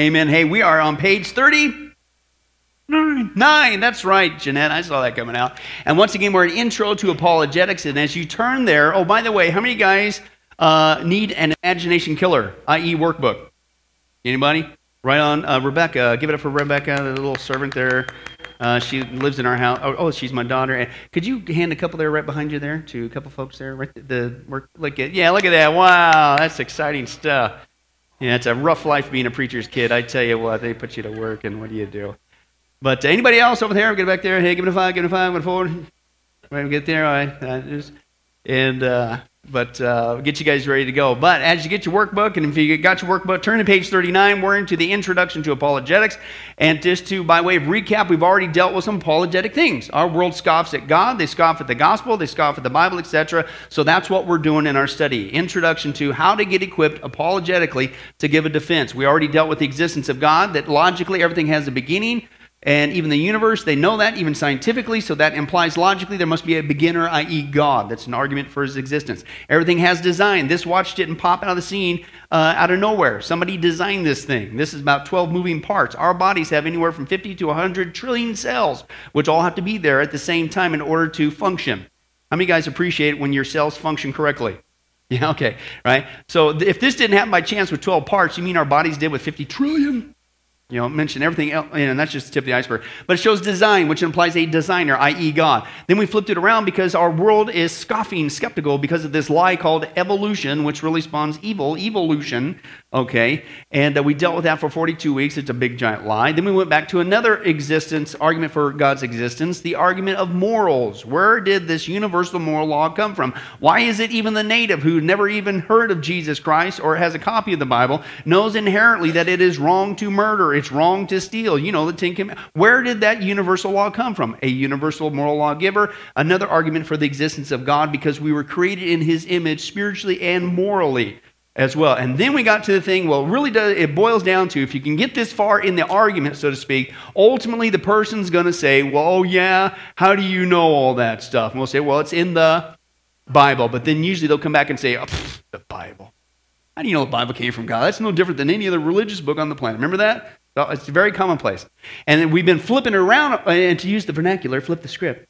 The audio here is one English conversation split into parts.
Amen. Hey, we are on page 30. Nine. That's right, Jeanette. I saw that coming out. And once again, we're an intro to apologetics. And as you turn there, oh, by the way, how many guys uh, need an imagination killer, i.e., workbook? Anybody? Right on. Uh, Rebecca. Give it up for Rebecca, the little servant there. Uh, she lives in our house. Oh, oh, she's my daughter. Could you hand a couple there right behind you there to a couple folks there? Right, the, the work. Look at yeah, look at that. Wow, that's exciting stuff. Yeah, it's a rough life being a preacher's kid. I tell you what, they put you to work, and what do you do? But anybody else over there? Get back there. Hey, give it a five. Give it a five. Going four. Right, get there. All right. Uh, and uh, but uh, get you guys ready to go. But as you get your workbook, and if you got your workbook, turn to page 39. We're into the introduction to apologetics. And just to, by way of recap, we've already dealt with some apologetic things. Our world scoffs at God, they scoff at the gospel, they scoff at the Bible, etc. So that's what we're doing in our study. Introduction to how to get equipped apologetically to give a defense. We already dealt with the existence of God, that logically everything has a beginning, and even the universe, they know that, even scientifically, so that implies logically there must be a beginner, i.e., God. That's an argument for his existence. Everything has design. This watch didn't pop out of the scene uh, out of nowhere. Somebody designed this thing. This is about 12 moving parts. Our bodies have anywhere from 50 to 100 trillion cells, which all have to be there at the same time in order to function. How many guys appreciate when your cells function correctly? Yeah, okay, right? So if this didn't happen by chance with 12 parts, you mean our bodies did with 50 trillion? You know, mention everything else, and that's just the tip of the iceberg. But it shows design, which implies a designer, i.e., God. Then we flipped it around because our world is scoffing, skeptical because of this lie called evolution, which really spawns evil, evolution, okay? And uh, we dealt with that for 42 weeks. It's a big, giant lie. Then we went back to another existence, argument for God's existence, the argument of morals. Where did this universal moral law come from? Why is it even the native who never even heard of Jesus Christ or has a copy of the Bible knows inherently that it is wrong to murder? it's wrong to steal. You know, the Ten Commandments. Where did that universal law come from? A universal moral lawgiver. Another argument for the existence of God because we were created in his image spiritually and morally as well. And then we got to the thing, well, really does, it boils down to if you can get this far in the argument, so to speak, ultimately the person's going to say, well, yeah, how do you know all that stuff? And we'll say, well, it's in the Bible. But then usually they'll come back and say, oh, the Bible. How do you know the Bible came from God? That's no different than any other religious book on the planet. Remember that? It's very commonplace. And we've been flipping around, uh, and to use the vernacular, flip the script.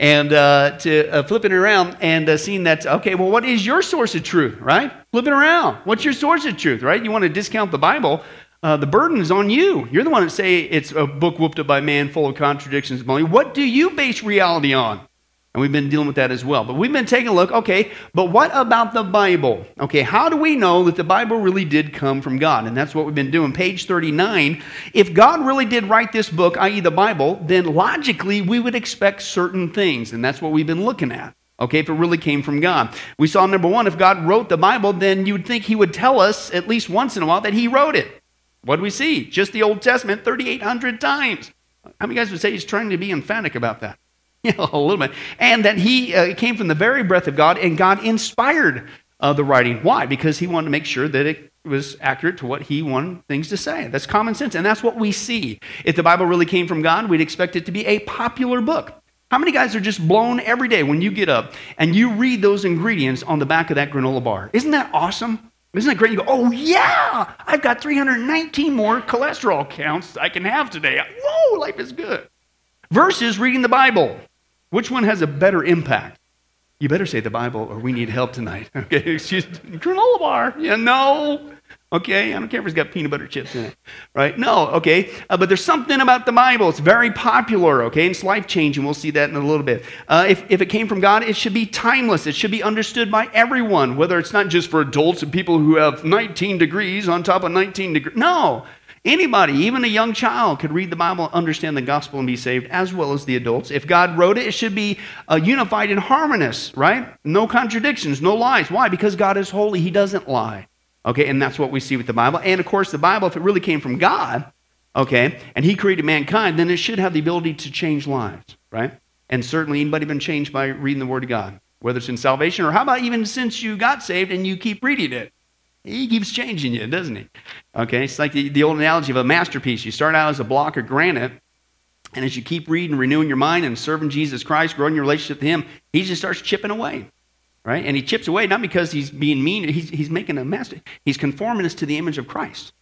And uh, to uh, flipping it around and uh, seeing that, okay, well, what is your source of truth, right? Flipping around. What's your source of truth, right? You want to discount the Bible. Uh, the burden is on you. You're the one that say it's a book whooped up by man full of contradictions. What do you base reality on? And we've been dealing with that as well. But we've been taking a look, okay, but what about the Bible? Okay, how do we know that the Bible really did come from God? And that's what we've been doing. Page 39. If God really did write this book, i.e., the Bible, then logically we would expect certain things. And that's what we've been looking at. Okay, if it really came from God. We saw number one, if God wrote the Bible, then you would think He would tell us at least once in a while that He wrote it. What do we see? Just the Old Testament 3,800 times. How many guys would say He's trying to be emphatic about that? You know, a little bit. And that he uh, came from the very breath of God, and God inspired uh, the writing. Why? Because he wanted to make sure that it was accurate to what he wanted things to say. That's common sense, and that's what we see. If the Bible really came from God, we'd expect it to be a popular book. How many guys are just blown every day when you get up and you read those ingredients on the back of that granola bar? Isn't that awesome? Isn't that great? You go, oh yeah, I've got 319 more cholesterol counts I can have today. Whoa, life is good. Versus reading the Bible. Which one has a better impact? You better say the Bible or we need help tonight. Okay, excuse. Granola bar. Yeah, no. Okay, I don't care if it's got peanut butter chips in it, right? No, okay. Uh, but there's something about the Bible. It's very popular, okay? And it's life changing. We'll see that in a little bit. Uh, if, if it came from God, it should be timeless. It should be understood by everyone, whether it's not just for adults and people who have 19 degrees on top of 19 degrees. No, Anybody, even a young child, could read the Bible, understand the gospel, and be saved, as well as the adults. If God wrote it, it should be uh, unified and harmonious, right? No contradictions, no lies. Why? Because God is holy. He doesn't lie. Okay, and that's what we see with the Bible. And of course, the Bible, if it really came from God, okay, and He created mankind, then it should have the ability to change lives, right? And certainly, anybody been changed by reading the Word of God, whether it's in salvation or how about even since you got saved and you keep reading it? He keeps changing you, doesn't he? Okay, it's like the, the old analogy of a masterpiece. You start out as a block of granite, and as you keep reading, renewing your mind, and serving Jesus Christ, growing your relationship to Him, He just starts chipping away, right? And He chips away not because He's being mean, He's, he's making a master. He's conforming us to the image of Christ,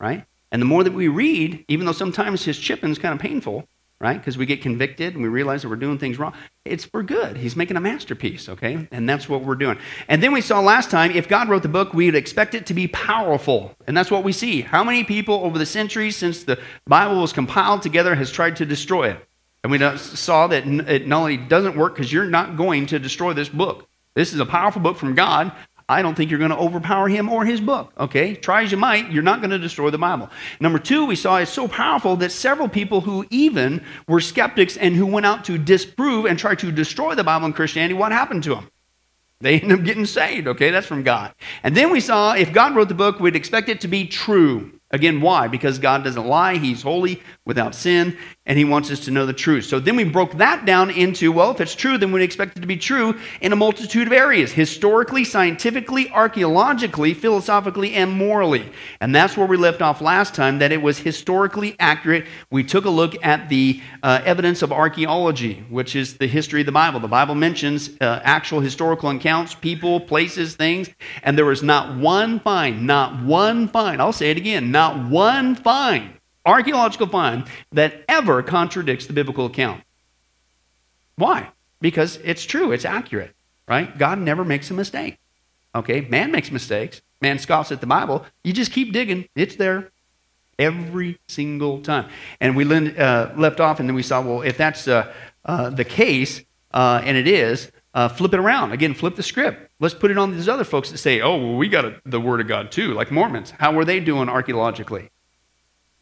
right? And the more that we read, even though sometimes his chipping is kind of painful, right? Because we get convicted and we realize that we're doing things wrong. It's for good. He's making a masterpiece, okay? And that's what we're doing. And then we saw last time if God wrote the book, we would expect it to be powerful. And that's what we see. How many people over the centuries since the Bible was compiled together has tried to destroy it? And we saw that it not only doesn't work because you're not going to destroy this book. This is a powerful book from God. I don't think you're going to overpower him or his book. Okay? Try as you might, you're not going to destroy the Bible. Number two, we saw it's so powerful that several people who even were skeptics and who went out to disprove and try to destroy the Bible and Christianity, what happened to them? They end up getting saved. Okay? That's from God. And then we saw if God wrote the book, we'd expect it to be true. Again, why? Because God doesn't lie. He's holy, without sin, and He wants us to know the truth. So then we broke that down into well, if it's true, then we expect it to be true in a multitude of areas historically, scientifically, archaeologically, philosophically, and morally. And that's where we left off last time, that it was historically accurate. We took a look at the uh, evidence of archaeology, which is the history of the Bible. The Bible mentions uh, actual historical accounts, people, places, things, and there was not one find, not one find. I'll say it again, not not one find, archaeological find, that ever contradicts the biblical account. Why? Because it's true, it's accurate, right? God never makes a mistake. Okay, man makes mistakes. Man scoffs at the Bible. You just keep digging, it's there every single time. And we uh, left off, and then we saw, well, if that's uh, uh, the case, uh, and it is, uh, flip it around. Again, flip the script. Let's put it on these other folks that say, oh, well, we got a, the Word of God too, like Mormons. How were they doing archaeologically?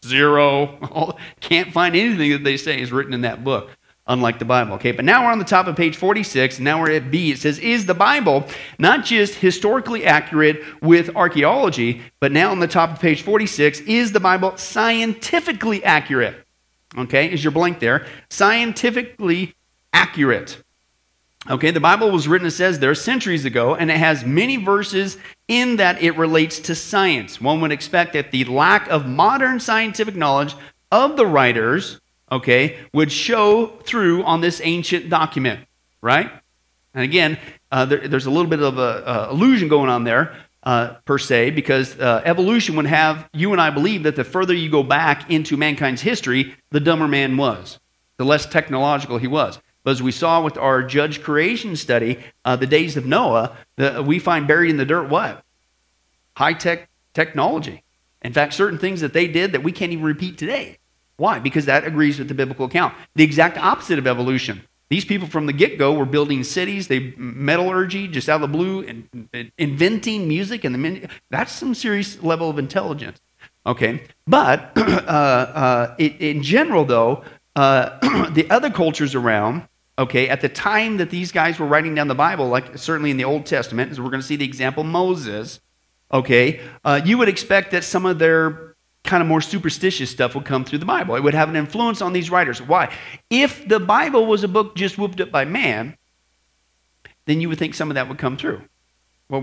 Zero. Can't find anything that they say is written in that book, unlike the Bible. Okay, but now we're on the top of page 46. And now we're at B. It says, Is the Bible not just historically accurate with archaeology, but now on the top of page 46, is the Bible scientifically accurate? Okay, is your blank there? Scientifically accurate. Okay, the Bible was written, it says there, centuries ago, and it has many verses in that it relates to science. One would expect that the lack of modern scientific knowledge of the writers, okay, would show through on this ancient document, right? And again, uh, there, there's a little bit of a, illusion going on there, uh, per se, because uh, evolution would have you and I believe that the further you go back into mankind's history, the dumber man was, the less technological he was. But as we saw with our judge creation study, uh, the days of Noah, the, we find buried in the dirt what? High tech technology. In fact, certain things that they did that we can't even repeat today. Why? Because that agrees with the biblical account. The exact opposite of evolution. These people from the get go were building cities, they metallurgy just out of the blue, and, and inventing music, and the that's some serious level of intelligence. Okay, but uh, uh, it, in general, though, uh, the other cultures around okay, at the time that these guys were writing down the Bible, like certainly in the Old Testament, as we're going to see the example Moses, okay, uh, you would expect that some of their kind of more superstitious stuff would come through the Bible. It would have an influence on these writers. Why? If the Bible was a book just whooped up by man, then you would think some of that would come through. Well,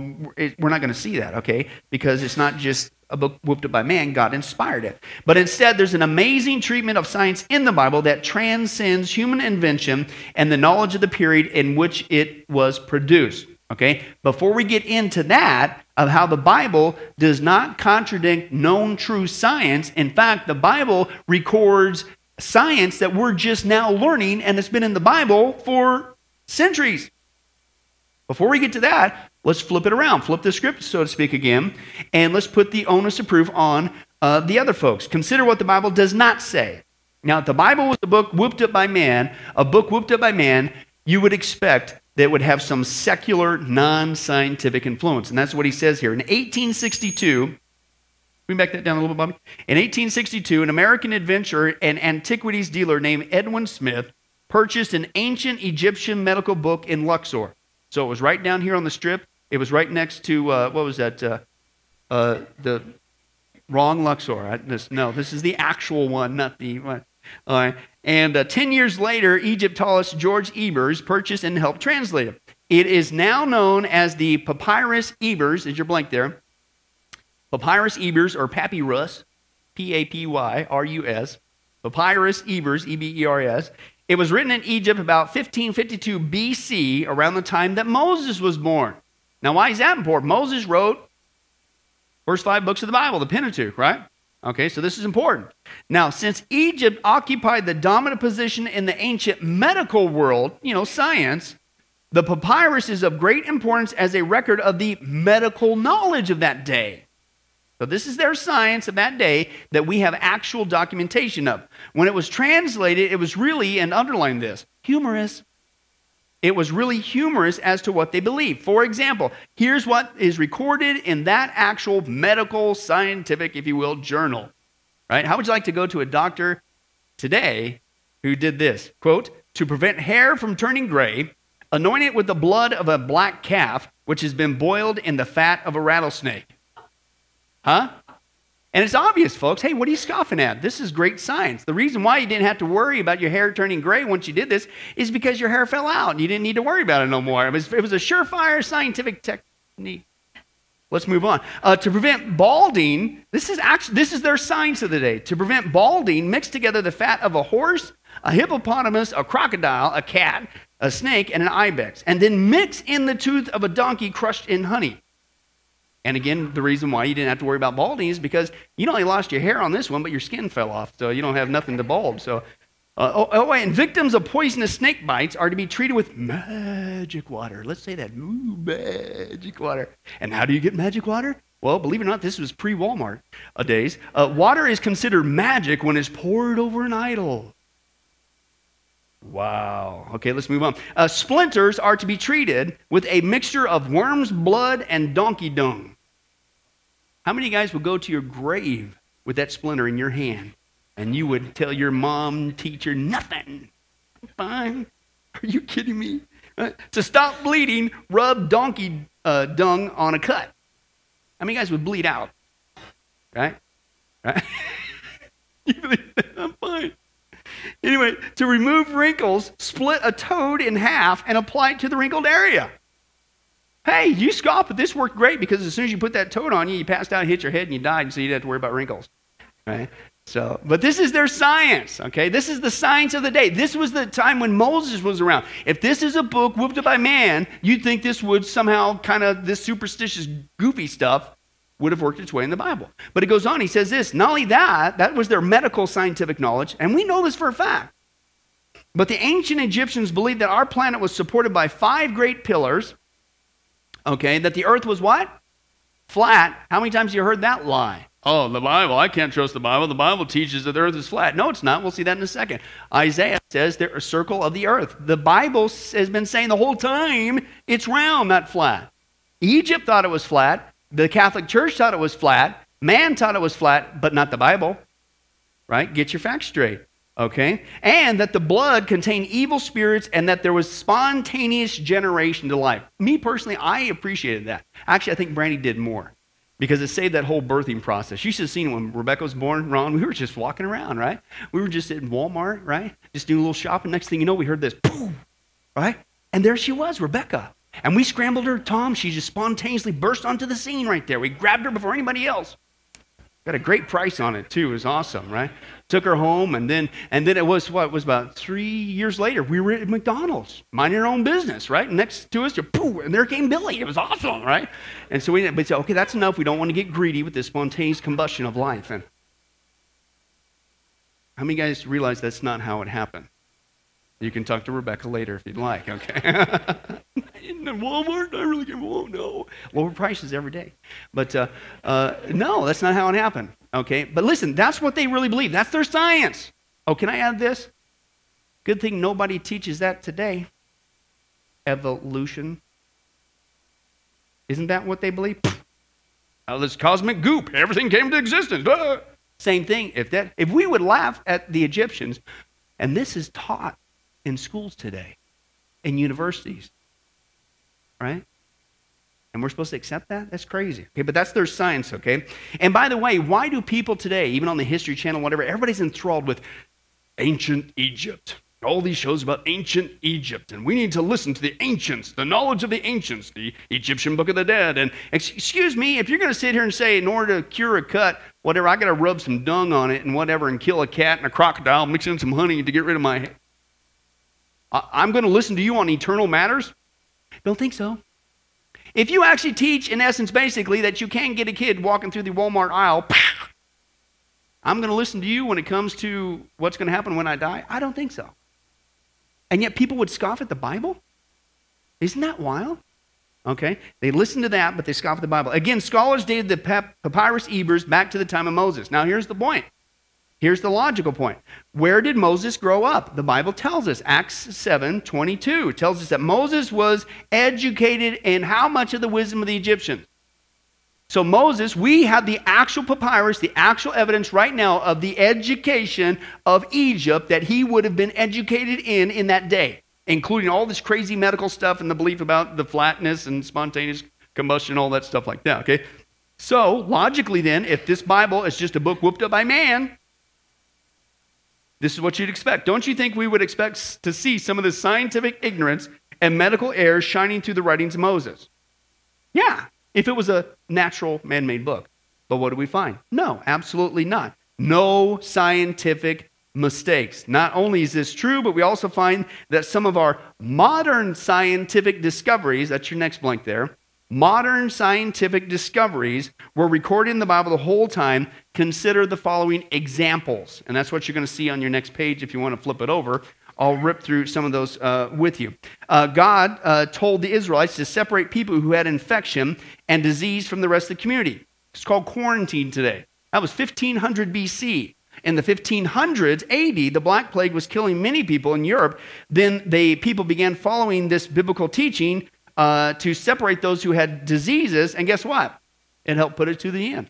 we're not going to see that, okay? Because it's not just a book whooped up by man, God inspired it. But instead, there's an amazing treatment of science in the Bible that transcends human invention and the knowledge of the period in which it was produced. Okay? Before we get into that, of how the Bible does not contradict known true science, in fact, the Bible records science that we're just now learning, and it's been in the Bible for centuries. Before we get to that, Let's flip it around, flip the script, so to speak, again, and let's put the onus of proof on uh, the other folks. Consider what the Bible does not say. Now, if the Bible was a book whooped up by man, a book whooped up by man, you would expect that would have some secular, non scientific influence. And that's what he says here. In 1862, we back that down a little bit, Bobby. In 1862, an American adventurer and antiquities dealer named Edwin Smith purchased an ancient Egyptian medical book in Luxor. So it was right down here on the strip. It was right next to, uh, what was that? Uh, uh, the wrong Luxor. I, this, no, this is the actual one, not the one. Right. And uh, 10 years later, Egyptologist George Ebers purchased and helped translate it. It is now known as the Papyrus Ebers, is your blank there. Papyrus Ebers or Papyrus, P A P Y R U S. Papyrus Ebers, E B E R S. It was written in Egypt about 1552 BC, around the time that Moses was born. Now, why is that important? Moses wrote first five books of the Bible, the Pentateuch, right? Okay, so this is important. Now, since Egypt occupied the dominant position in the ancient medical world, you know, science, the papyrus is of great importance as a record of the medical knowledge of that day. So, this is their science of that day that we have actual documentation of. When it was translated, it was really, and underline this, humorous. It was really humorous as to what they believed. For example, here's what is recorded in that actual medical, scientific, if you will, journal. Right? How would you like to go to a doctor today who did this? Quote, to prevent hair from turning gray, anoint it with the blood of a black calf, which has been boiled in the fat of a rattlesnake. Huh? And it's obvious, folks. Hey, what are you scoffing at? This is great science. The reason why you didn't have to worry about your hair turning gray once you did this is because your hair fell out and you didn't need to worry about it no more. It was, it was a surefire scientific technique. Let's move on. Uh, to prevent balding, this is actually this is their science of the day. To prevent balding, mix together the fat of a horse, a hippopotamus, a crocodile, a cat, a snake, and an ibex, and then mix in the tooth of a donkey crushed in honey. And again, the reason why you didn't have to worry about balding is because you not only lost your hair on this one, but your skin fell off, so you don't have nothing to bald. So, uh, oh, oh, and victims of poisonous snake bites are to be treated with magic water. Let's say that, Ooh, magic water. And how do you get magic water? Well, believe it or not, this was pre Walmart uh, days. Uh, water is considered magic when it's poured over an idol. Wow. Okay, let's move on. Uh, splinters are to be treated with a mixture of worm's blood and donkey dung. How many guys would go to your grave with that splinter in your hand and you would tell your mom, teacher, nothing? Fine. Are you kidding me? Uh, to stop bleeding, rub donkey uh, dung on a cut. How many guys would bleed out? Right? Right? I'm fine. Anyway, to remove wrinkles, split a toad in half and apply it to the wrinkled area. Hey, you scoff, but this worked great because as soon as you put that toad on you, you passed out, hit your head, and you died, and so you didn't have to worry about wrinkles. Right? So, but this is their science, okay? This is the science of the day. This was the time when Moses was around. If this is a book whooped up by man, you'd think this would somehow kind of, this superstitious, goofy stuff would have worked its way in the Bible. But it goes on, he says this not only that, that was their medical scientific knowledge, and we know this for a fact. But the ancient Egyptians believed that our planet was supported by five great pillars, okay, that the earth was what? Flat. How many times have you heard that lie? Oh, the Bible, I can't trust the Bible. The Bible teaches that the earth is flat. No, it's not. We'll see that in a second. Isaiah says they're a circle of the earth. The Bible has been saying the whole time it's round, not flat. Egypt thought it was flat. The Catholic Church thought it was flat. Man taught it was flat, but not the Bible. Right? Get your facts straight. Okay? And that the blood contained evil spirits and that there was spontaneous generation to life. Me personally, I appreciated that. Actually, I think Brandy did more because it saved that whole birthing process. You should have seen when Rebecca was born, Ron. We were just walking around, right? We were just in Walmart, right? Just doing a little shopping. Next thing you know, we heard this, boom, right? And there she was, Rebecca. And we scrambled her, Tom. She just spontaneously burst onto the scene right there. We grabbed her before anybody else. Got a great price on it too. It was awesome, right? Took her home, and then and then it was what it was about three years later. We were at McDonald's, minding our own business, right? Next to us, poof, and there came Billy. It was awesome, right? And so we said, okay, that's enough. We don't want to get greedy with this spontaneous combustion of life. And how many guys realize that's not how it happened? You can talk to Rebecca later if you'd like, okay? in Walmart, I really can, oh no. Lower prices every day. But uh, uh, no, that's not how it happened, okay? But listen, that's what they really believe. That's their science. Oh, can I add this? Good thing nobody teaches that today. Evolution. Isn't that what they believe? Oh, this cosmic goop, everything came to existence. Same thing. If that, if we would laugh at the Egyptians, and this is taught in schools today, in universities, right? And we're supposed to accept that? That's crazy. Okay, but that's their science, okay? And by the way, why do people today, even on the History Channel, whatever, everybody's enthralled with ancient Egypt? All these shows about ancient Egypt, and we need to listen to the ancients, the knowledge of the ancients, the Egyptian Book of the Dead. And excuse me, if you're going to sit here and say, in order to cure a cut, whatever, I got to rub some dung on it and whatever, and kill a cat and a crocodile, mix in some honey to get rid of my I'm going to listen to you on eternal matters? Don't think so. If you actually teach, in essence, basically, that you can get a kid walking through the Walmart aisle I'm going to listen to you when it comes to what's going to happen when I die? I don't think so. And yet people would scoff at the Bible? Isn't that wild? Okay? They listen to that, but they scoff at the Bible. Again, scholars dated the Papyrus Ebers back to the time of Moses. Now, here's the point. Here's the logical point. Where did Moses grow up? The Bible tells us, Acts 7 22 tells us that Moses was educated in how much of the wisdom of the Egyptians? So, Moses, we have the actual papyrus, the actual evidence right now of the education of Egypt that he would have been educated in in that day, including all this crazy medical stuff and the belief about the flatness and spontaneous combustion, all that stuff like that, okay? So, logically, then, if this Bible is just a book whooped up by man, this is what you'd expect. Don't you think we would expect to see some of the scientific ignorance and medical errors shining through the writings of Moses? Yeah, if it was a natural man made book. But what do we find? No, absolutely not. No scientific mistakes. Not only is this true, but we also find that some of our modern scientific discoveries, that's your next blank there, modern scientific discoveries were recorded in the Bible the whole time. Consider the following examples. And that's what you're going to see on your next page if you want to flip it over. I'll rip through some of those uh, with you. Uh, God uh, told the Israelites to separate people who had infection and disease from the rest of the community. It's called quarantine today. That was 1500 BC. In the 1500s AD, the Black Plague was killing many people in Europe. Then the people began following this biblical teaching uh, to separate those who had diseases. And guess what? It helped put it to the end.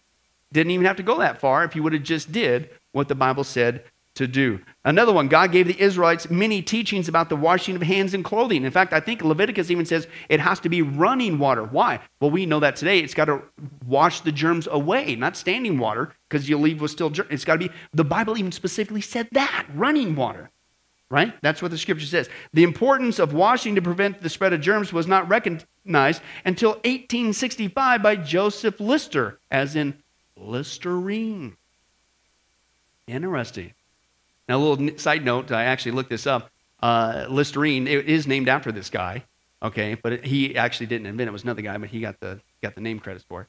Didn't even have to go that far if you would have just did what the Bible said to do. Another one, God gave the Israelites many teachings about the washing of hands and clothing. In fact, I think Leviticus even says it has to be running water. Why? Well, we know that today. It's got to wash the germs away, not standing water, because you leave with still germs. It's got to be, the Bible even specifically said that, running water. Right? That's what the scripture says. The importance of washing to prevent the spread of germs was not recognized until 1865 by Joseph Lister, as in Listerine. Interesting. Now, a little side note, I actually looked this up. Uh, Listerine it is named after this guy, okay, but he actually didn't invent it. It was another guy, but he got the, got the name credits for it.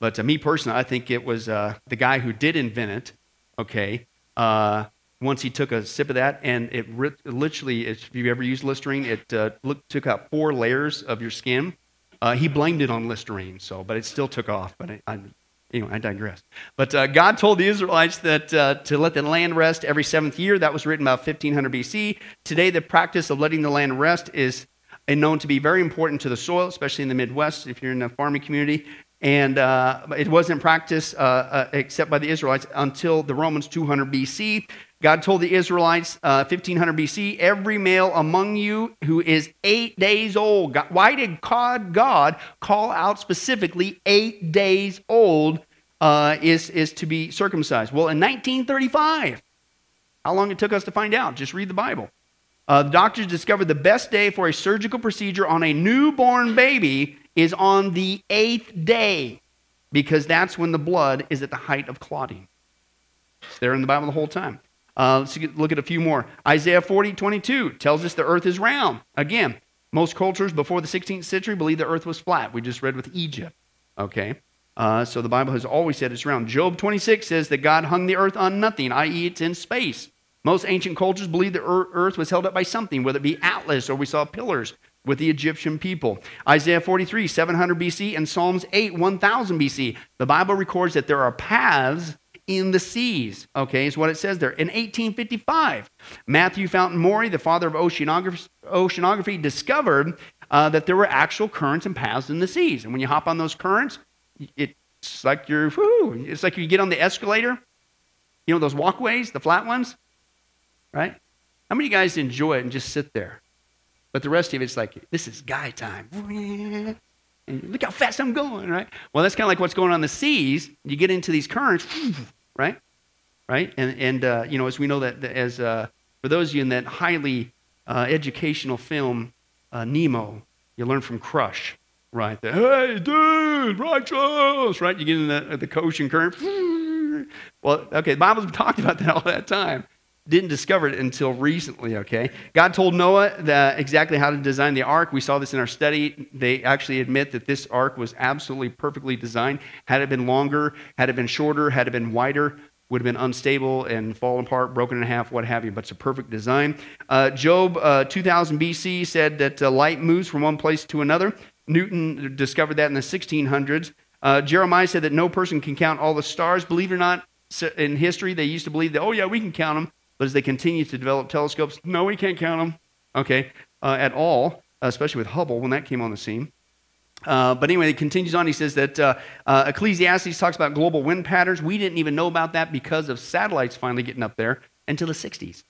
But to me personally, I think it was uh, the guy who did invent it, okay, uh, once he took a sip of that, and it literally, if you ever used Listerine, it uh, took out four layers of your skin. Uh, he blamed it on Listerine, so, but it still took off. But I, Anyway, I digress. But uh, God told the Israelites that uh, to let the land rest every seventh year. That was written about 1500 BC. Today, the practice of letting the land rest is known to be very important to the soil, especially in the Midwest, if you're in a farming community. And uh, it wasn't practiced uh, uh, except by the Israelites until the Romans 200 BC. God told the Israelites, 1500 uh, BC, every male among you who is eight days old. God, why did God, God call out specifically eight days old uh, is, is to be circumcised? Well, in 1935, how long it took us to find out? Just read the Bible. Uh, doctors discovered the best day for a surgical procedure on a newborn baby is on the eighth day because that's when the blood is at the height of clotting. It's there in the Bible the whole time. Uh, let's look at a few more. Isaiah 40, 22 tells us the earth is round. Again, most cultures before the 16th century believed the earth was flat. We just read with Egypt. Okay? Uh, so the Bible has always said it's round. Job 26 says that God hung the earth on nothing, i.e., it's in space. Most ancient cultures believed the earth was held up by something, whether it be Atlas or we saw pillars with the Egyptian people. Isaiah 43, 700 BC, and Psalms 8, 1000 BC. The Bible records that there are paths in the seas. Okay, is what it says there. In 1855, Matthew Fontaine Maury, the father of oceanography, oceanography discovered uh, that there were actual currents and paths in the seas. And when you hop on those currents, it's like you're, whoo, it's like you get on the escalator, you know, those walkways, the flat ones, right? How many of you guys enjoy it and just sit there? But the rest of it's like, this is guy time. And look how fast I'm going, right? Well, that's kind of like what's going on in the seas. You get into these currents, right? Right? And, and uh, you know, as we know that, as uh, for those of you in that highly uh, educational film, uh, Nemo, you learn from Crush, right? The, hey, dude, righteous, right? You get in the, the ocean current. Well, okay, the Bible's talked about that all that time didn't discover it until recently, okay? God told Noah that exactly how to design the ark. We saw this in our study. They actually admit that this ark was absolutely perfectly designed. Had it been longer, had it been shorter, had it been wider, would have been unstable and fallen apart, broken in half, what have you, but it's a perfect design. Uh, Job, uh, 2000 BC, said that uh, light moves from one place to another. Newton discovered that in the 1600s. Uh, Jeremiah said that no person can count all the stars. Believe it or not, in history, they used to believe that, oh, yeah, we can count them. But as they continue to develop telescopes, no, we can't count them, okay, uh, at all, especially with Hubble when that came on the scene. Uh, but anyway, he continues on. He says that uh, uh, Ecclesiastes talks about global wind patterns. We didn't even know about that because of satellites finally getting up there until the 60s.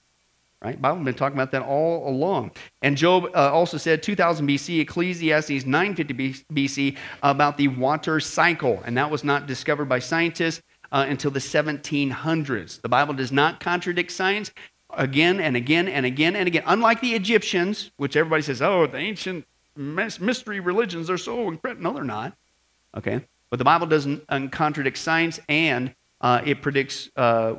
Right? Bible been talking about that all along. And Job uh, also said 2000 BC, Ecclesiastes 950 BC about the water cycle, and that was not discovered by scientists uh, until the 1700s. The Bible does not contradict science again and again and again and again. Unlike the Egyptians, which everybody says, oh, the ancient mystery religions are so incredible. No, they're not. Okay? But the Bible doesn't uh, contradict science and uh, it predicts, uh,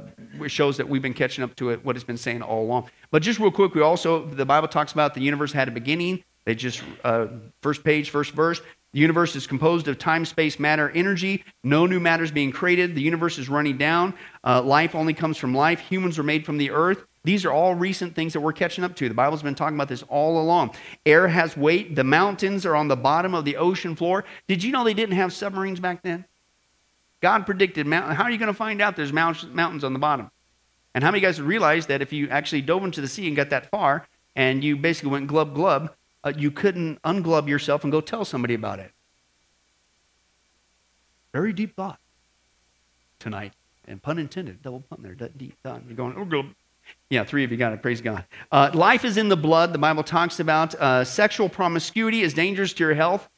shows that we've been catching up to it, what it's been saying all along. But just real quick, we also, the Bible talks about the universe had a beginning. They just, uh, first page, first verse. The universe is composed of time, space, matter, energy. No new matter is being created. The universe is running down. Uh, life only comes from life. Humans are made from the earth. These are all recent things that we're catching up to. The Bible's been talking about this all along. Air has weight. The mountains are on the bottom of the ocean floor. Did you know they didn't have submarines back then? God predicted. How are you going to find out there's mountains on the bottom? And how many guys realize that if you actually dove into the sea and got that far and you basically went glub glub, uh, you couldn't unglub yourself and go tell somebody about it? Very deep thought tonight. And pun intended, double pun there, deep thought. You're going, oh, glub. Yeah, three of you got it. Praise God. Uh, life is in the blood. The Bible talks about uh, sexual promiscuity is dangerous to your health.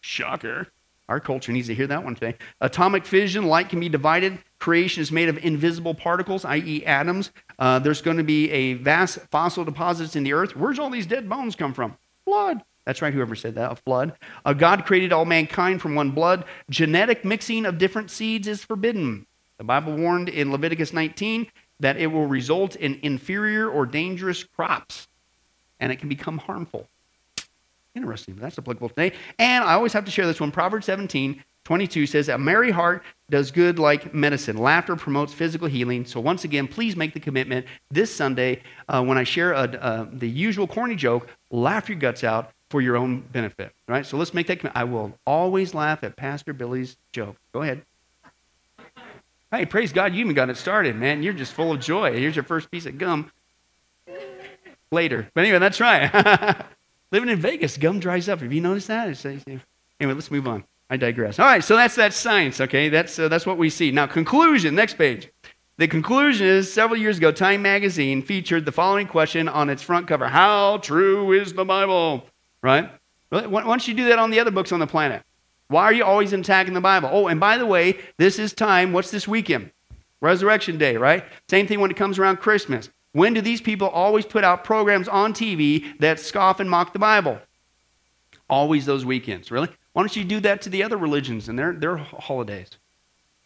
Shocker. Our culture needs to hear that one today. Atomic fission, light can be divided. Creation is made of invisible particles, i.e., atoms. Uh, there's going to be a vast fossil deposits in the earth. Where's all these dead bones come from? Blood. That's right, whoever said that, a flood. Uh, God created all mankind from one blood. Genetic mixing of different seeds is forbidden. The Bible warned in Leviticus 19 that it will result in inferior or dangerous crops and it can become harmful. Interesting, that's applicable today. And I always have to share this one. Proverbs 17, 22 says, A merry heart does good like medicine. Laughter promotes physical healing. So, once again, please make the commitment this Sunday uh, when I share a, uh, the usual corny joke, laugh your guts out for your own benefit. Right? So, let's make that commitment. I will always laugh at Pastor Billy's joke. Go ahead. Hey, praise God, you even got it started, man. You're just full of joy. Here's your first piece of gum later. But anyway, that's right. Living in Vegas, gum dries up. Have you noticed that? Anyway, let's move on. I digress. All right, so that's that science, okay? That's, uh, that's what we see. Now, conclusion, next page. The conclusion is several years ago, Time magazine featured the following question on its front cover How true is the Bible? Right? Why don't you do that on the other books on the planet? Why are you always attacking the Bible? Oh, and by the way, this is time. What's this weekend? Resurrection Day, right? Same thing when it comes around Christmas. When do these people always put out programs on TV that scoff and mock the Bible? Always those weekends, really? Why don't you do that to the other religions and their, their holidays?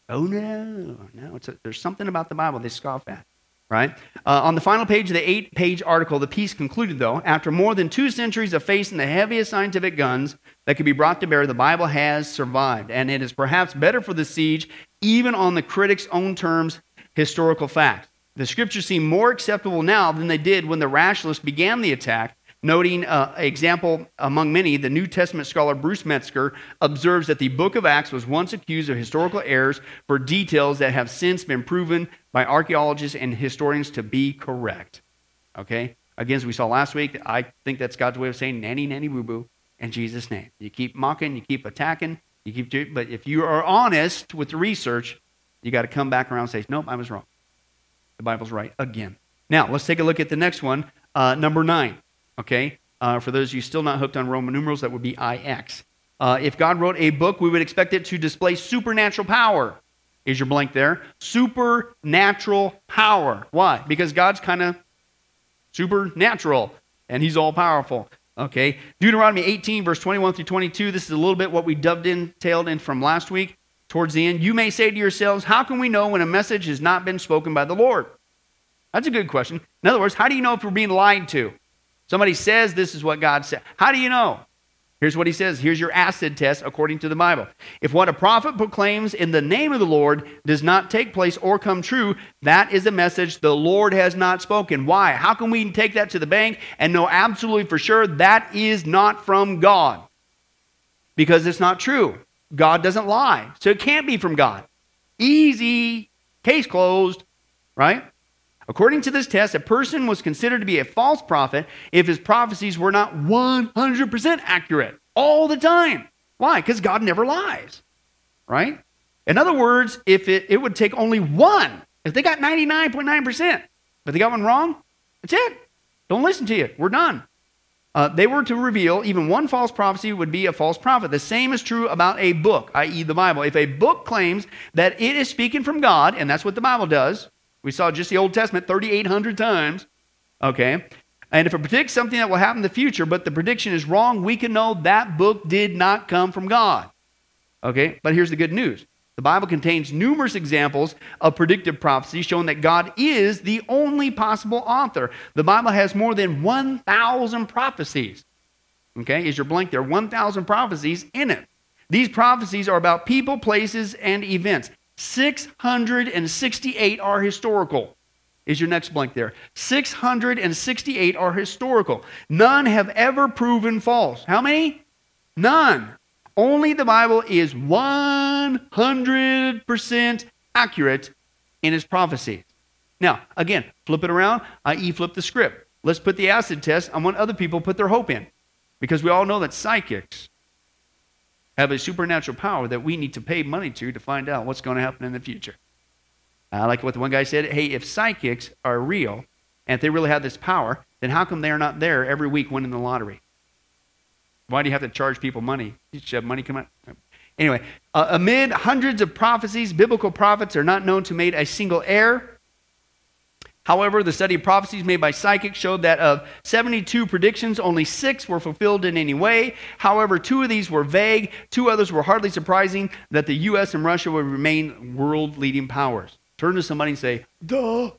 Oh, no. No, a, there's something about the Bible they scoff at right? Uh, on the final page of the eight page article, the piece concluded, though, after more than two centuries of facing the heaviest scientific guns that could be brought to bear, the Bible has survived. And it is perhaps better for the siege, even on the critic's own terms, historical fact. The scriptures seem more acceptable now than they did when the rationalists began the attack Noting uh, example among many, the New Testament scholar Bruce Metzger observes that the book of Acts was once accused of historical errors for details that have since been proven by archaeologists and historians to be correct. Okay? Again, as we saw last week, I think that's God's way of saying nanny, nanny, boo boo in Jesus' name. You keep mocking, you keep attacking, you keep doing, but if you are honest with the research, you got to come back around and say, nope, I was wrong. The Bible's right again. Now, let's take a look at the next one, uh, number nine okay? Uh, for those of you still not hooked on Roman numerals, that would be IX. Uh, if God wrote a book, we would expect it to display supernatural power. Is your blank there? Supernatural power. Why? Because God's kind of supernatural and he's all powerful. Okay. Deuteronomy 18, verse 21 through 22. This is a little bit what we dubbed in, tailed in from last week. Towards the end, you may say to yourselves, How can we know when a message has not been spoken by the Lord? That's a good question. In other words, how do you know if we're being lied to? Somebody says this is what God said. How do you know? Here's what he says. Here's your acid test according to the Bible. If what a prophet proclaims in the name of the Lord does not take place or come true, that is a message the Lord has not spoken. Why? How can we take that to the bank and know absolutely for sure that is not from God? Because it's not true. God doesn't lie. So it can't be from God. Easy. Case closed, right? According to this test, a person was considered to be a false prophet if his prophecies were not 100% accurate all the time. Why? Because God never lies, right? In other words, if it, it would take only one, if they got 99.9%, but they got one wrong, that's it. Don't listen to you. We're done. Uh, they were to reveal even one false prophecy would be a false prophet. The same is true about a book, i.e., the Bible. If a book claims that it is speaking from God, and that's what the Bible does, we saw just the Old Testament 3,800 times. Okay. And if it predicts something that will happen in the future, but the prediction is wrong, we can know that book did not come from God. Okay. But here's the good news the Bible contains numerous examples of predictive prophecy showing that God is the only possible author. The Bible has more than 1,000 prophecies. Okay, is your blank there? 1,000 prophecies in it. These prophecies are about people, places, and events. 668 are historical. Is your next blank there? 668 are historical. None have ever proven false. How many? None. Only the Bible is 100% accurate in its prophecies. Now, again, flip it around, i.e., flip the script. Let's put the acid test on what other people put their hope in. Because we all know that psychics have a supernatural power that we need to pay money to to find out what's going to happen in the future. I like what the one guy said. Hey, if psychics are real and if they really have this power, then how come they are not there every week winning the lottery? Why do you have to charge people money? You should have money come out. Anyway, uh, amid hundreds of prophecies, biblical prophets are not known to make a single error. However, the study of prophecies made by psychics showed that of 72 predictions, only six were fulfilled in any way. However, two of these were vague, two others were hardly surprising that the U.S. and Russia would remain world leading powers. Turn to somebody and say, duh.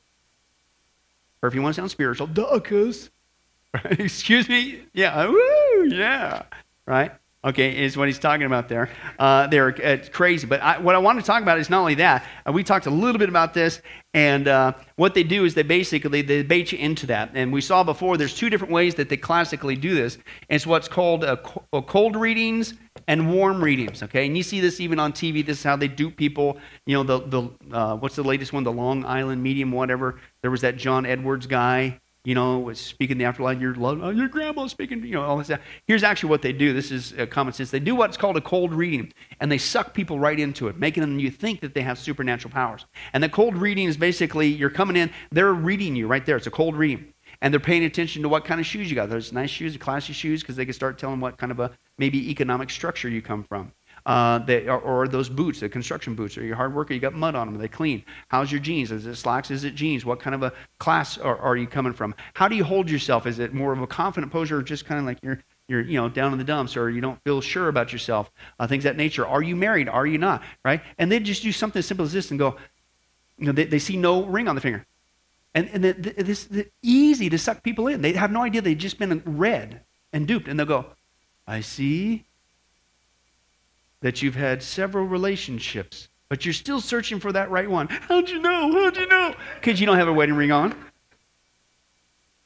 Or if you want to sound spiritual, duh, cuz. Excuse me? Yeah, woo, yeah. Right? Okay, is what he's talking about there. Uh, they're uh, crazy. But I, what I want to talk about is not only that. Uh, we talked a little bit about this, and uh, what they do is they basically they bait you into that. And we saw before there's two different ways that they classically do this. It's what's called uh, uh, cold readings and warm readings. Okay, and you see this even on TV. This is how they dupe people. You know, the the what's the latest one? The Long Island Medium, whatever. There was that John Edwards guy you know, was speaking the afterlife, your, oh, your grandma's speaking, you know, all this stuff. Here's actually what they do. This is uh, common sense. They do what's called a cold reading, and they suck people right into it, making them you think that they have supernatural powers. And the cold reading is basically you're coming in, they're reading you right there. It's a cold reading. And they're paying attention to what kind of shoes you got. Those nice shoes, classy shoes, because they can start telling what kind of a maybe economic structure you come from uh, they, or, or, those boots, the construction boots. Are you hard worker? You got mud on them. Are they clean? How's your jeans? Is it slacks? Is it jeans? What kind of a class are, are you coming from? How do you hold yourself? Is it more of a confident pose or just kind of like you're you're you know down in the dumps or you don't feel sure about yourself? Uh, things that nature. Are you married? Are you not? Right? And they just do something as simple as this and go. You know, they, they see no ring on the finger. And, and the, the, this the, easy to suck people in. They have no idea they've just been read and duped. And they'll go, I see that you've had several relationships, but you're still searching for that right one. How'd you know? How'd you know? Because you don't have a wedding ring on.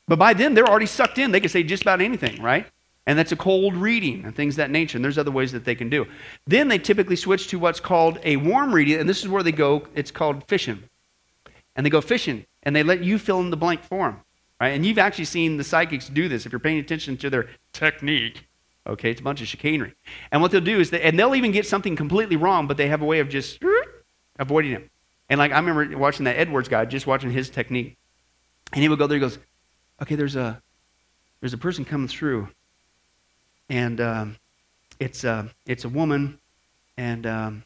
But by then, they're already sucked in. They can say just about anything, right? And that's a cold reading and things that nature. And there's other ways that they can do. Then they typically switch to what's called a warm reading, and this is where they go. It's called fishing. And they go fishing, and they let you fill in the blank for them, right? And you've actually seen the psychics do this if you're paying attention to their technique. Okay, it's a bunch of chicanery. And what they'll do is, they, and they'll even get something completely wrong, but they have a way of just avoiding it. And like I remember watching that Edwards guy, just watching his technique, and he would go there. He goes, "Okay, there's a there's a person coming through, and um, it's a it's a woman, and um,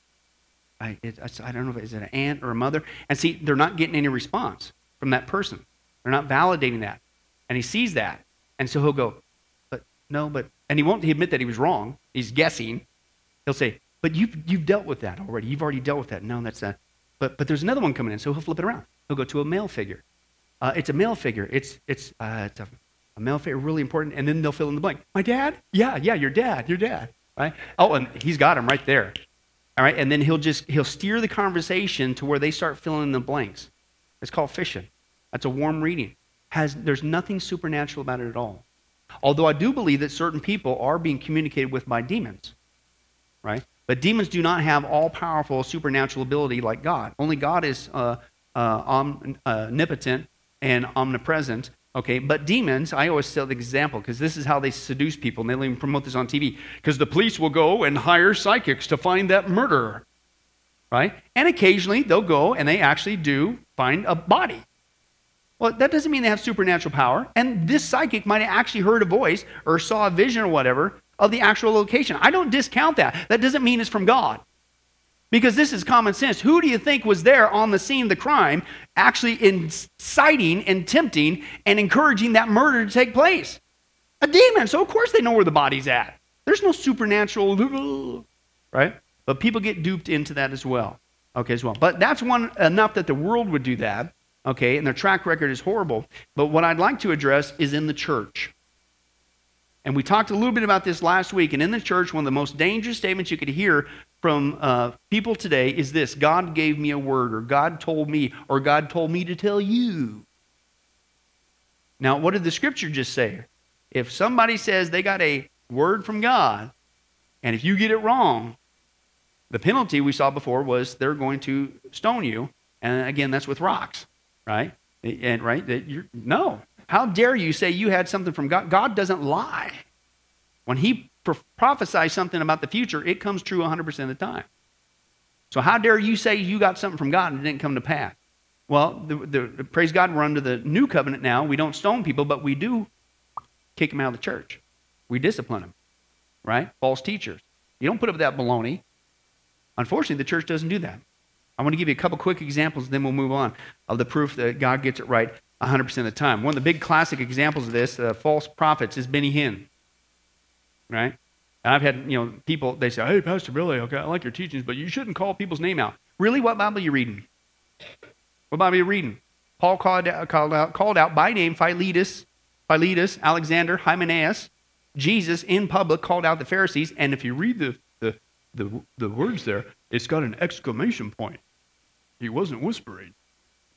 I it, I don't know if it's an aunt or a mother. And see, they're not getting any response from that person. They're not validating that, and he sees that, and so he'll go, no, but and he won't admit that he was wrong. He's guessing. He'll say, but you've, you've dealt with that already. You've already dealt with that. No, that's not. But, but there's another one coming in, so he'll flip it around. He'll go to a male figure. Uh, it's a male figure. It's, it's, uh, it's, a, A male figure, really important. And then they'll fill in the blank. My dad? Yeah, yeah, your dad, your dad. Right? Oh, and he's got him right there. All right, and then he'll just he'll steer the conversation to where they start filling in the blanks. It's called fishing. That's a warm reading. Has there's nothing supernatural about it at all. Although I do believe that certain people are being communicated with by demons. Right? But demons do not have all powerful supernatural ability like God. Only God is uh, uh, omnipotent and omnipresent. Okay, but demons, I always tell the example because this is how they seduce people, and they'll even promote this on TV. Because the police will go and hire psychics to find that murderer, right? And occasionally they'll go and they actually do find a body. Well, that doesn't mean they have supernatural power. And this psychic might have actually heard a voice or saw a vision or whatever of the actual location. I don't discount that. That doesn't mean it's from God. Because this is common sense. Who do you think was there on the scene of the crime, actually inciting and tempting and encouraging that murder to take place? A demon. So, of course, they know where the body's at. There's no supernatural, right? But people get duped into that as well. Okay, as well. But that's one enough that the world would do that. Okay, and their track record is horrible. But what I'd like to address is in the church. And we talked a little bit about this last week. And in the church, one of the most dangerous statements you could hear from uh, people today is this God gave me a word, or God told me, or God told me to tell you. Now, what did the scripture just say? If somebody says they got a word from God, and if you get it wrong, the penalty we saw before was they're going to stone you. And again, that's with rocks, right? And right, that you're no. How dare you say you had something from God? God doesn't lie. When He prophesies something about the future, it comes true 100% of the time. So how dare you say you got something from God and it didn't come to pass? Well, the, the, praise God, we're under the new covenant now. We don't stone people, but we do kick them out of the church. We discipline them, right? False teachers. You don't put up that baloney. Unfortunately, the church doesn't do that. I want to give you a couple quick examples, then we'll move on of the proof that God gets it right 100% of the time. One of the big classic examples of this, uh, false prophets, is Benny Hinn right? And I've had, you know, people, they say, hey, Pastor Billy, okay, I like your teachings, but you shouldn't call people's name out. Really? What Bible are you reading? What Bible are you reading? Paul called out, called out, called out by name Philetus, Philetus, Alexander, Hymenaeus. Jesus in public called out the Pharisees. And if you read the, the, the, the words there, it's got an exclamation point. He wasn't whispering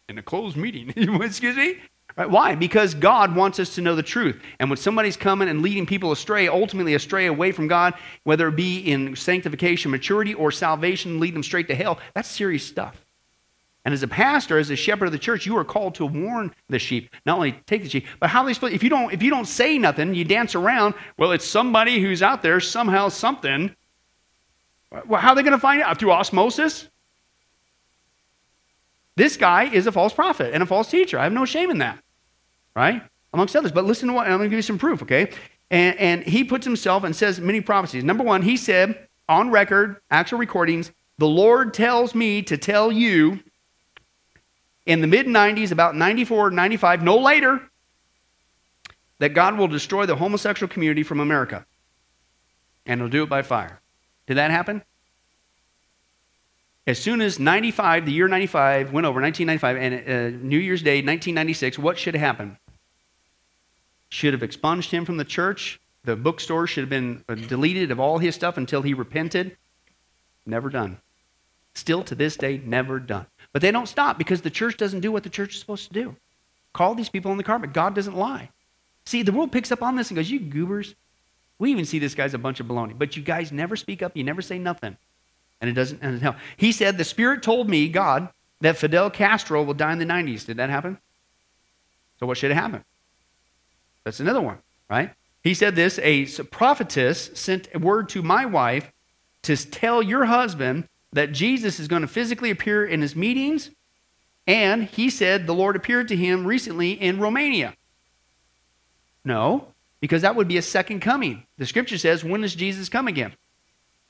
in a closed meeting. Excuse me? Right? Why? Because God wants us to know the truth. And when somebody's coming and leading people astray, ultimately astray away from God, whether it be in sanctification, maturity, or salvation, lead them straight to hell, that's serious stuff. And as a pastor, as a shepherd of the church, you are called to warn the sheep. Not only take the sheep, but how they split. If you don't, if you don't say nothing, you dance around. Well, it's somebody who's out there somehow, something. Well, how are they going to find out through osmosis? This guy is a false prophet and a false teacher. I have no shame in that, right? Amongst others. But listen to what, I'm going to give you some proof, okay? And, and he puts himself and says many prophecies. Number one, he said on record, actual recordings, the Lord tells me to tell you in the mid 90s, about 94, 95, no later, that God will destroy the homosexual community from America. And he'll do it by fire. Did that happen? As soon as 95, the year 95 went over, 1995, and uh, New Year's Day, 1996, what should have happened? Should have expunged him from the church. The bookstore should have been uh, deleted of all his stuff until he repented. Never done. Still to this day, never done. But they don't stop because the church doesn't do what the church is supposed to do. Call these people on the carpet. God doesn't lie. See, the world picks up on this and goes, You goobers. We even see this guy's a bunch of baloney. But you guys never speak up. You never say nothing and it doesn't end in hell. He said, The Spirit told me, God, that Fidel Castro will die in the 90s. Did that happen? So what should have happened? That's another one, right? He said this a prophetess sent a word to my wife to tell your husband that Jesus is going to physically appear in his meetings. And he said the Lord appeared to him recently in Romania. No, because that would be a second coming. The scripture says, When does Jesus come again?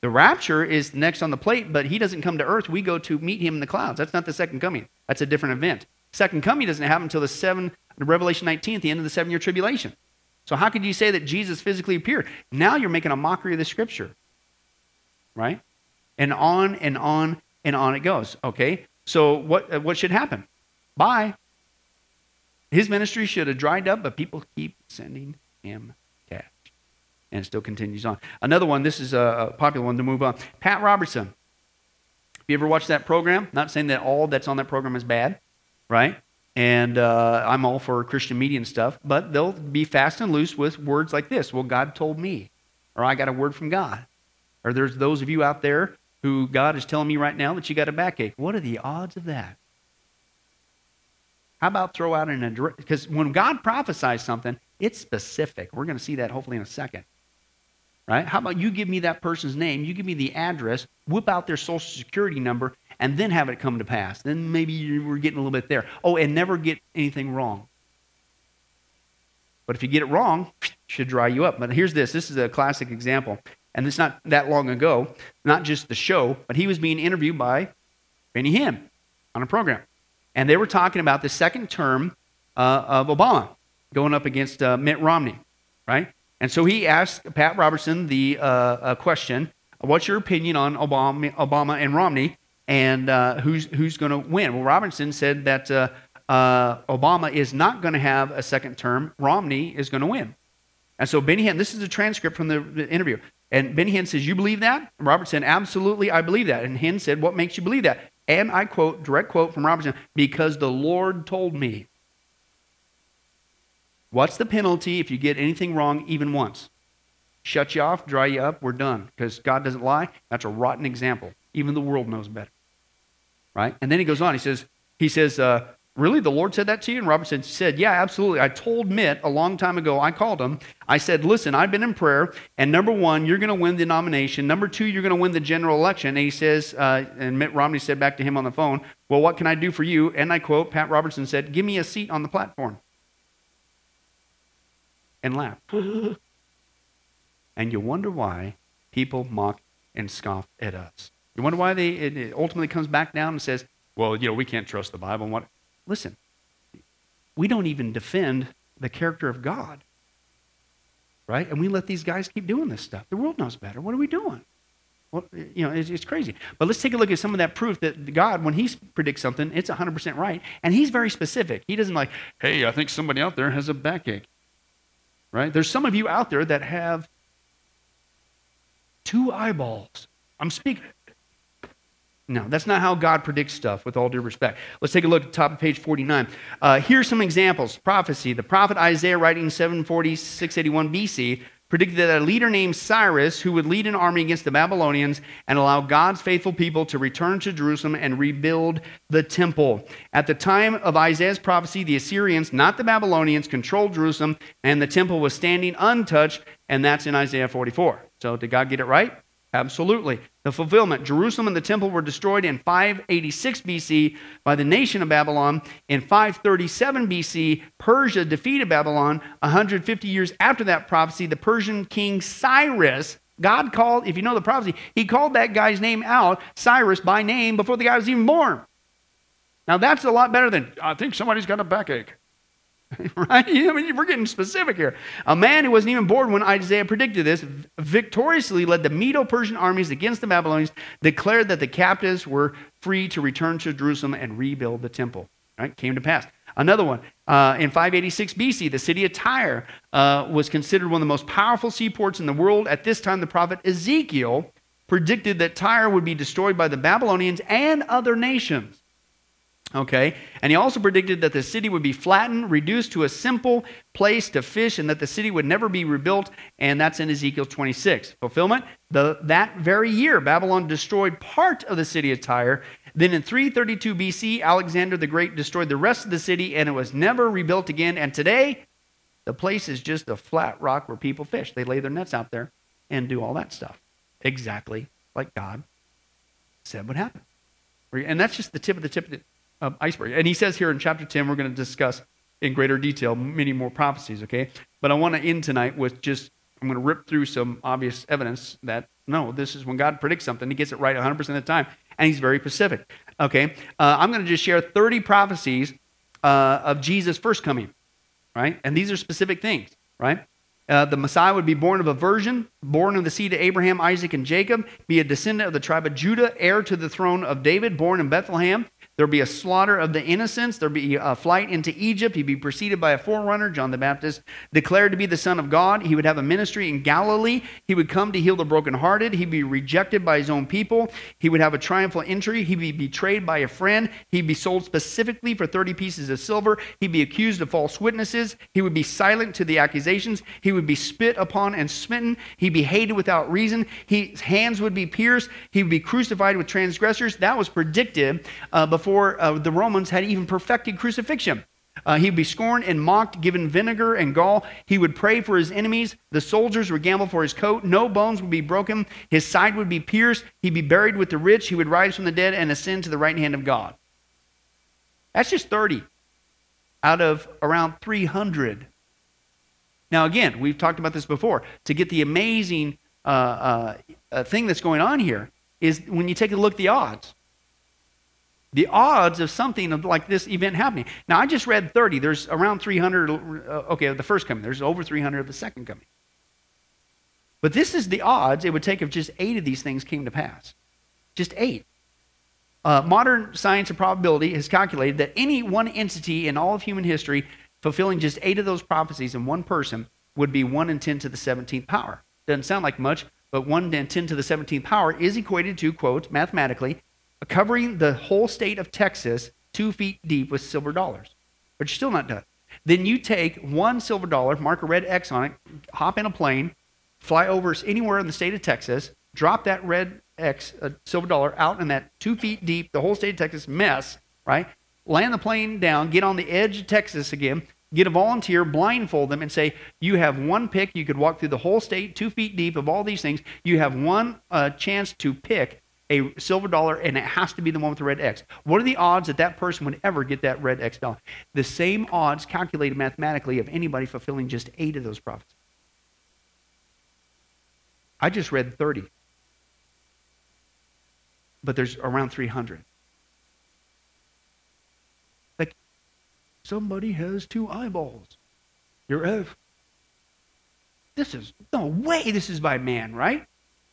The rapture is next on the plate, but he doesn't come to earth. We go to meet him in the clouds. That's not the second coming. That's a different event. Second coming doesn't happen until the seven, Revelation 19, at the end of the seven year tribulation. So how could you say that Jesus physically appeared? Now you're making a mockery of the scripture. Right? And on and on and on it goes. Okay? So what, uh, what should happen? Bye. His ministry should have dried up, but people keep sending him. And it still continues on. Another one, this is a popular one to move on. Pat Robertson. Have you ever watched that program? Not saying that all that's on that program is bad, right? And uh, I'm all for Christian media and stuff, but they'll be fast and loose with words like this Well, God told me, or I got a word from God. Or there's those of you out there who God is telling me right now that you got a backache. What are the odds of that? How about throw out an address? Because when God prophesies something, it's specific. We're going to see that hopefully in a second. Right? How about you give me that person's name, you give me the address, whip out their social security number, and then have it come to pass. Then maybe were getting a little bit there. Oh, and never get anything wrong. But if you get it wrong, should dry you up. But here's this. This is a classic example. And it's not that long ago, not just the show, but he was being interviewed by Benny Hinn on a program. And they were talking about the second term uh, of Obama going up against uh, Mitt Romney, right? And so he asked Pat Robertson the uh, question What's your opinion on Obama, Obama and Romney, and uh, who's, who's going to win? Well, Robertson said that uh, uh, Obama is not going to have a second term, Romney is going to win. And so Benny Hinn, this is a transcript from the, the interview. And Benny Hinn says, You believe that? And Robert said, Absolutely, I believe that. And Hinn said, What makes you believe that? And I quote, direct quote from Robertson, because the Lord told me. What's the penalty if you get anything wrong even once? Shut you off, dry you up, we're done. Because God doesn't lie. That's a rotten example. Even the world knows better. Right? And then he goes on. He says, he says, uh, Really? The Lord said that to you? And Robertson said, Yeah, absolutely. I told Mitt a long time ago, I called him. I said, Listen, I've been in prayer, and number one, you're going to win the nomination. Number two, you're going to win the general election. And he says, uh, and Mitt Romney said back to him on the phone, Well, what can I do for you? And I quote, Pat Robertson said, Give me a seat on the platform. And laugh. and you wonder why people mock and scoff at us. You wonder why they, it ultimately comes back down and says, Well, you know, we can't trust the Bible. And what? Listen, we don't even defend the character of God. Right? And we let these guys keep doing this stuff. The world knows better. What are we doing? Well, you know, it's, it's, crazy. But let's take a look at some of that proof that God, when He predicts something, it's 100% right. And He's very specific. He doesn't like, hey, I think somebody out there has a backache. Right? There's some of you out there that have two eyeballs. I'm speaking. No, that's not how God predicts stuff, with all due respect. Let's take a look at the top of page 49. Uh, here's some examples. Prophecy. The prophet Isaiah, writing 740, 681 BC, predicted that a leader named Cyrus, who would lead an army against the Babylonians and allow God's faithful people to return to Jerusalem and rebuild the temple. At the time of Isaiah's prophecy, the Assyrians, not the Babylonians, controlled Jerusalem, and the temple was standing untouched, and that's in Isaiah 44. So, did God get it right? Absolutely. The fulfillment Jerusalem and the temple were destroyed in 586 BC by the nation of Babylon. In 537 BC, Persia defeated Babylon. 150 years after that prophecy, the Persian king Cyrus, God called, if you know the prophecy, he called that guy's name out, Cyrus, by name before the guy was even born. Now that's a lot better than, I think somebody's got a backache. right? I mean, we're getting specific here. A man who wasn't even born when Isaiah predicted this victoriously led the Medo Persian armies against the Babylonians, declared that the captives were free to return to Jerusalem and rebuild the temple. Right? Came to pass. Another one. Uh, in 586 BC, the city of Tyre uh, was considered one of the most powerful seaports in the world. At this time, the prophet Ezekiel predicted that Tyre would be destroyed by the Babylonians and other nations. Okay? And he also predicted that the city would be flattened, reduced to a simple place to fish, and that the city would never be rebuilt. And that's in Ezekiel 26. Fulfillment the, that very year, Babylon destroyed part of the city of Tyre. Then in 332 BC, Alexander the Great destroyed the rest of the city, and it was never rebuilt again. And today, the place is just a flat rock where people fish. They lay their nets out there and do all that stuff. Exactly like God said would happen. And that's just the tip of the tip of the uh, iceberg. And he says here in chapter 10, we're going to discuss in greater detail many more prophecies, okay? But I want to end tonight with just, I'm going to rip through some obvious evidence that no, this is when God predicts something, he gets it right 100% of the time, and he's very specific, okay? Uh, I'm going to just share 30 prophecies uh, of Jesus' first coming, right? And these are specific things, right? Uh, the Messiah would be born of a virgin, born of the seed of Abraham, Isaac, and Jacob, be a descendant of the tribe of Judah, heir to the throne of David, born in Bethlehem There'll be a slaughter of the innocents. There'll be a flight into Egypt. He'd be preceded by a forerunner, John the Baptist, declared to be the Son of God. He would have a ministry in Galilee. He would come to heal the brokenhearted. He'd be rejected by his own people. He would have a triumphal entry. He'd be betrayed by a friend. He'd be sold specifically for 30 pieces of silver. He'd be accused of false witnesses. He would be silent to the accusations. He would be spit upon and smitten. He'd be hated without reason. His hands would be pierced. He would be crucified with transgressors. That was predicted uh, before before uh, the Romans had even perfected crucifixion. Uh, he would be scorned and mocked, given vinegar and gall. He would pray for his enemies. The soldiers would gamble for his coat. No bones would be broken. His side would be pierced. He'd be buried with the rich. He would rise from the dead and ascend to the right hand of God. That's just 30 out of around 300. Now, again, we've talked about this before. To get the amazing uh, uh, uh thing that's going on here is when you take a look at the odds the odds of something like this event happening. Now, I just read 30. There's around 300, uh, okay, of the first coming. There's over 300 of the second coming. But this is the odds it would take if just eight of these things came to pass. Just eight. Uh, modern science of probability has calculated that any one entity in all of human history fulfilling just eight of those prophecies in one person would be 1 in 10 to the 17th power. Doesn't sound like much, but 1 in 10 to the 17th power is equated to, quote, mathematically, covering the whole state of Texas two feet deep with silver dollars. But you're still not done. Then you take one silver dollar, mark a red X on it, hop in a plane, fly over anywhere in the state of Texas, drop that red X, a silver dollar, out in that two feet deep, the whole state of Texas mess, right? Land the plane down, get on the edge of Texas again, get a volunteer, blindfold them, and say, You have one pick. You could walk through the whole state, two feet deep of all these things. You have one uh, chance to pick a silver dollar and it has to be the one with the red X. What are the odds that that person would ever get that red X dollar? The same odds calculated mathematically of anybody fulfilling just eight of those prophecies. I just read 30, but there's around 300. Like, somebody has two eyeballs. You're F. This is no way this is by man, right?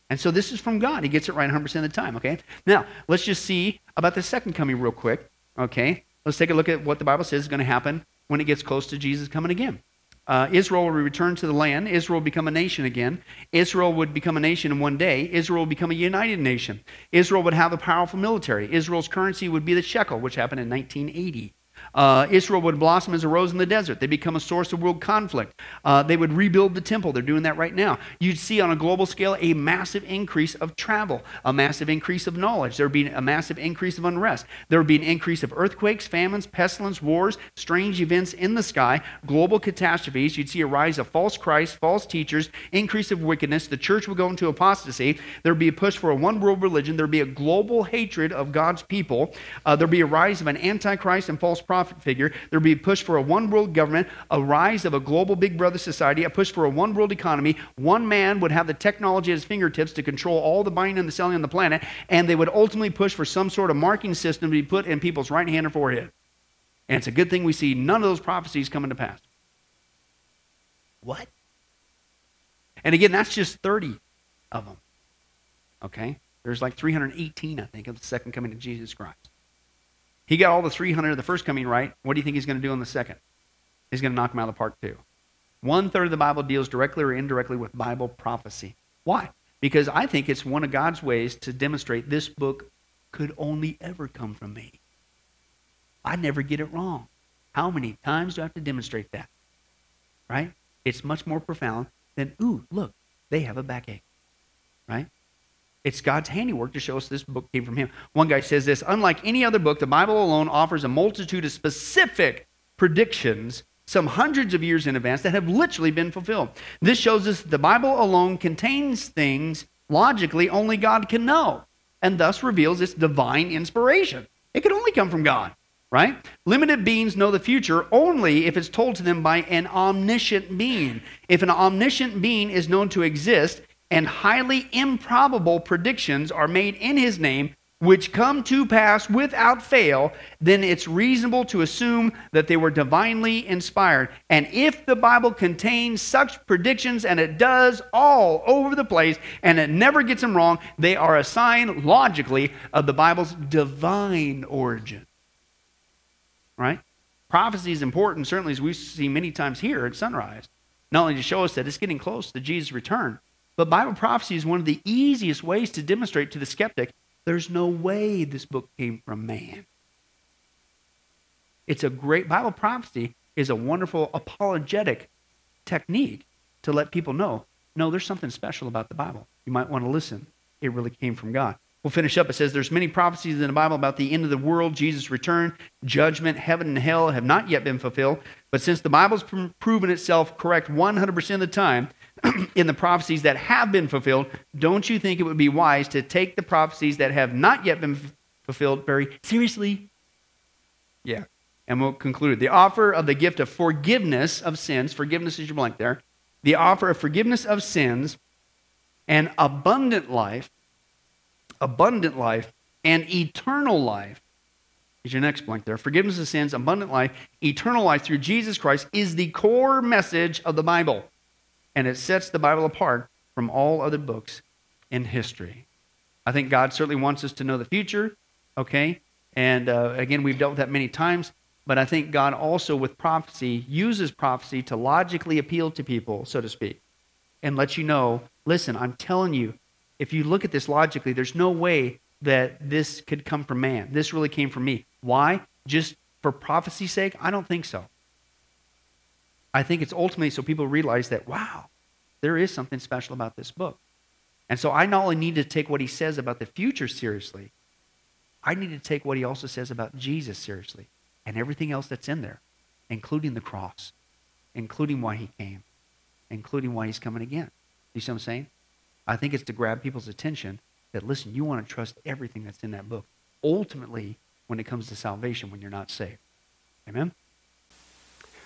And so this is from God. He gets it right 100% of the time, okay? Now, let's just see about the second coming real quick, okay? Let's take a look at what the Bible says is going to happen when it gets close to Jesus coming again. Uh, Israel will return to the land. Israel will become a nation again. Israel would become a nation in one day. Israel will become a united nation. Israel would have a powerful military. Israel's currency would be the shekel, which happened in 1980. Uh, Israel would blossom as a rose in the desert. They become a source of world conflict. Uh, they would rebuild the temple. They're doing that right now. You'd see on a global scale a massive increase of travel, a massive increase of knowledge. There would be a massive increase of unrest. There would be an increase of earthquakes, famines, pestilence, wars, strange events in the sky, global catastrophes. You'd see a rise of false Christ, false teachers, increase of wickedness. The church would go into apostasy. There would be a push for a one world religion. There would be a global hatred of God's people. Uh, there would be a rise of an antichrist and false prophet figure. There would be a push for a one world government, a rise of a global big brother society, a push for a one world economy. One man would have the technology at his fingertips to control all the buying and the selling on the planet, and they would ultimately push for some sort of marking system to be put in people's right hand or forehead. And it's a good thing we see none of those prophecies coming to pass. What? And again, that's just 30 of them. Okay? There's like 318, I think, of the second coming of Jesus Christ. He got all the 300 of the first coming right. What do you think he's going to do in the second? He's going to knock them out of the park too. One third of the Bible deals directly or indirectly with Bible prophecy. Why? Because I think it's one of God's ways to demonstrate this book could only ever come from me. I never get it wrong. How many times do I have to demonstrate that? Right? It's much more profound than, ooh, look, they have a backache. Right? It's God's handiwork to show us this book came from Him. One guy says this Unlike any other book, the Bible alone offers a multitude of specific predictions, some hundreds of years in advance, that have literally been fulfilled. This shows us the Bible alone contains things logically only God can know, and thus reveals its divine inspiration. It can only come from God, right? Limited beings know the future only if it's told to them by an omniscient being. If an omniscient being is known to exist, and highly improbable predictions are made in his name, which come to pass without fail, then it's reasonable to assume that they were divinely inspired. And if the Bible contains such predictions, and it does all over the place, and it never gets them wrong, they are a sign, logically, of the Bible's divine origin. right? Prophecy is important, certainly as we see many times here at Sunrise, not only to show us that it's getting close to Jesus' return, but Bible prophecy is one of the easiest ways to demonstrate to the skeptic there's no way this book came from man. It's a great Bible prophecy is a wonderful apologetic technique to let people know no, there's something special about the Bible. You might want to listen. It really came from God. We'll finish up. It says there's many prophecies in the Bible about the end of the world, Jesus' return, judgment, heaven and hell have not yet been fulfilled. But since the Bible's proven itself correct 100% of the time in the prophecies that have been fulfilled, don't you think it would be wise to take the prophecies that have not yet been fulfilled very seriously? Yeah. And we'll conclude. The offer of the gift of forgiveness of sins, forgiveness is your blank there, the offer of forgiveness of sins and abundant life abundant life, and eternal life. Is your next blank there. Forgiveness of sins, abundant life, eternal life through Jesus Christ is the core message of the Bible. And it sets the Bible apart from all other books in history. I think God certainly wants us to know the future, okay? And uh, again, we've dealt with that many times. But I think God also, with prophecy, uses prophecy to logically appeal to people, so to speak, and let you know listen, I'm telling you, if you look at this logically, there's no way that this could come from man. This really came from me. Why? Just for prophecy's sake? I don't think so. I think it's ultimately so people realize that, wow, there is something special about this book. And so I not only need to take what he says about the future seriously, I need to take what he also says about Jesus seriously and everything else that's in there, including the cross, including why he came, including why he's coming again. You see what I'm saying? I think it's to grab people's attention that, listen, you want to trust everything that's in that book. Ultimately, when it comes to salvation, when you're not saved. Amen?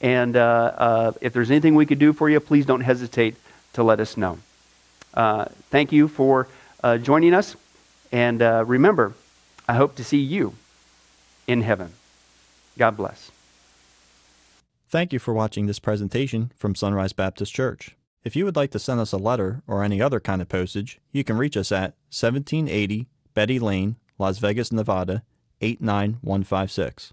And uh, uh, if there's anything we could do for you, please don't hesitate to let us know. thank you for joining us. And remember, I hope to see you in heaven. God bless. Thank you for watching this presentation from Sunrise Baptist Church. If you would like to send us a letter or any other kind of postage, you can reach us at 1780 Betty Lane, Las Vegas, Nevada 89156.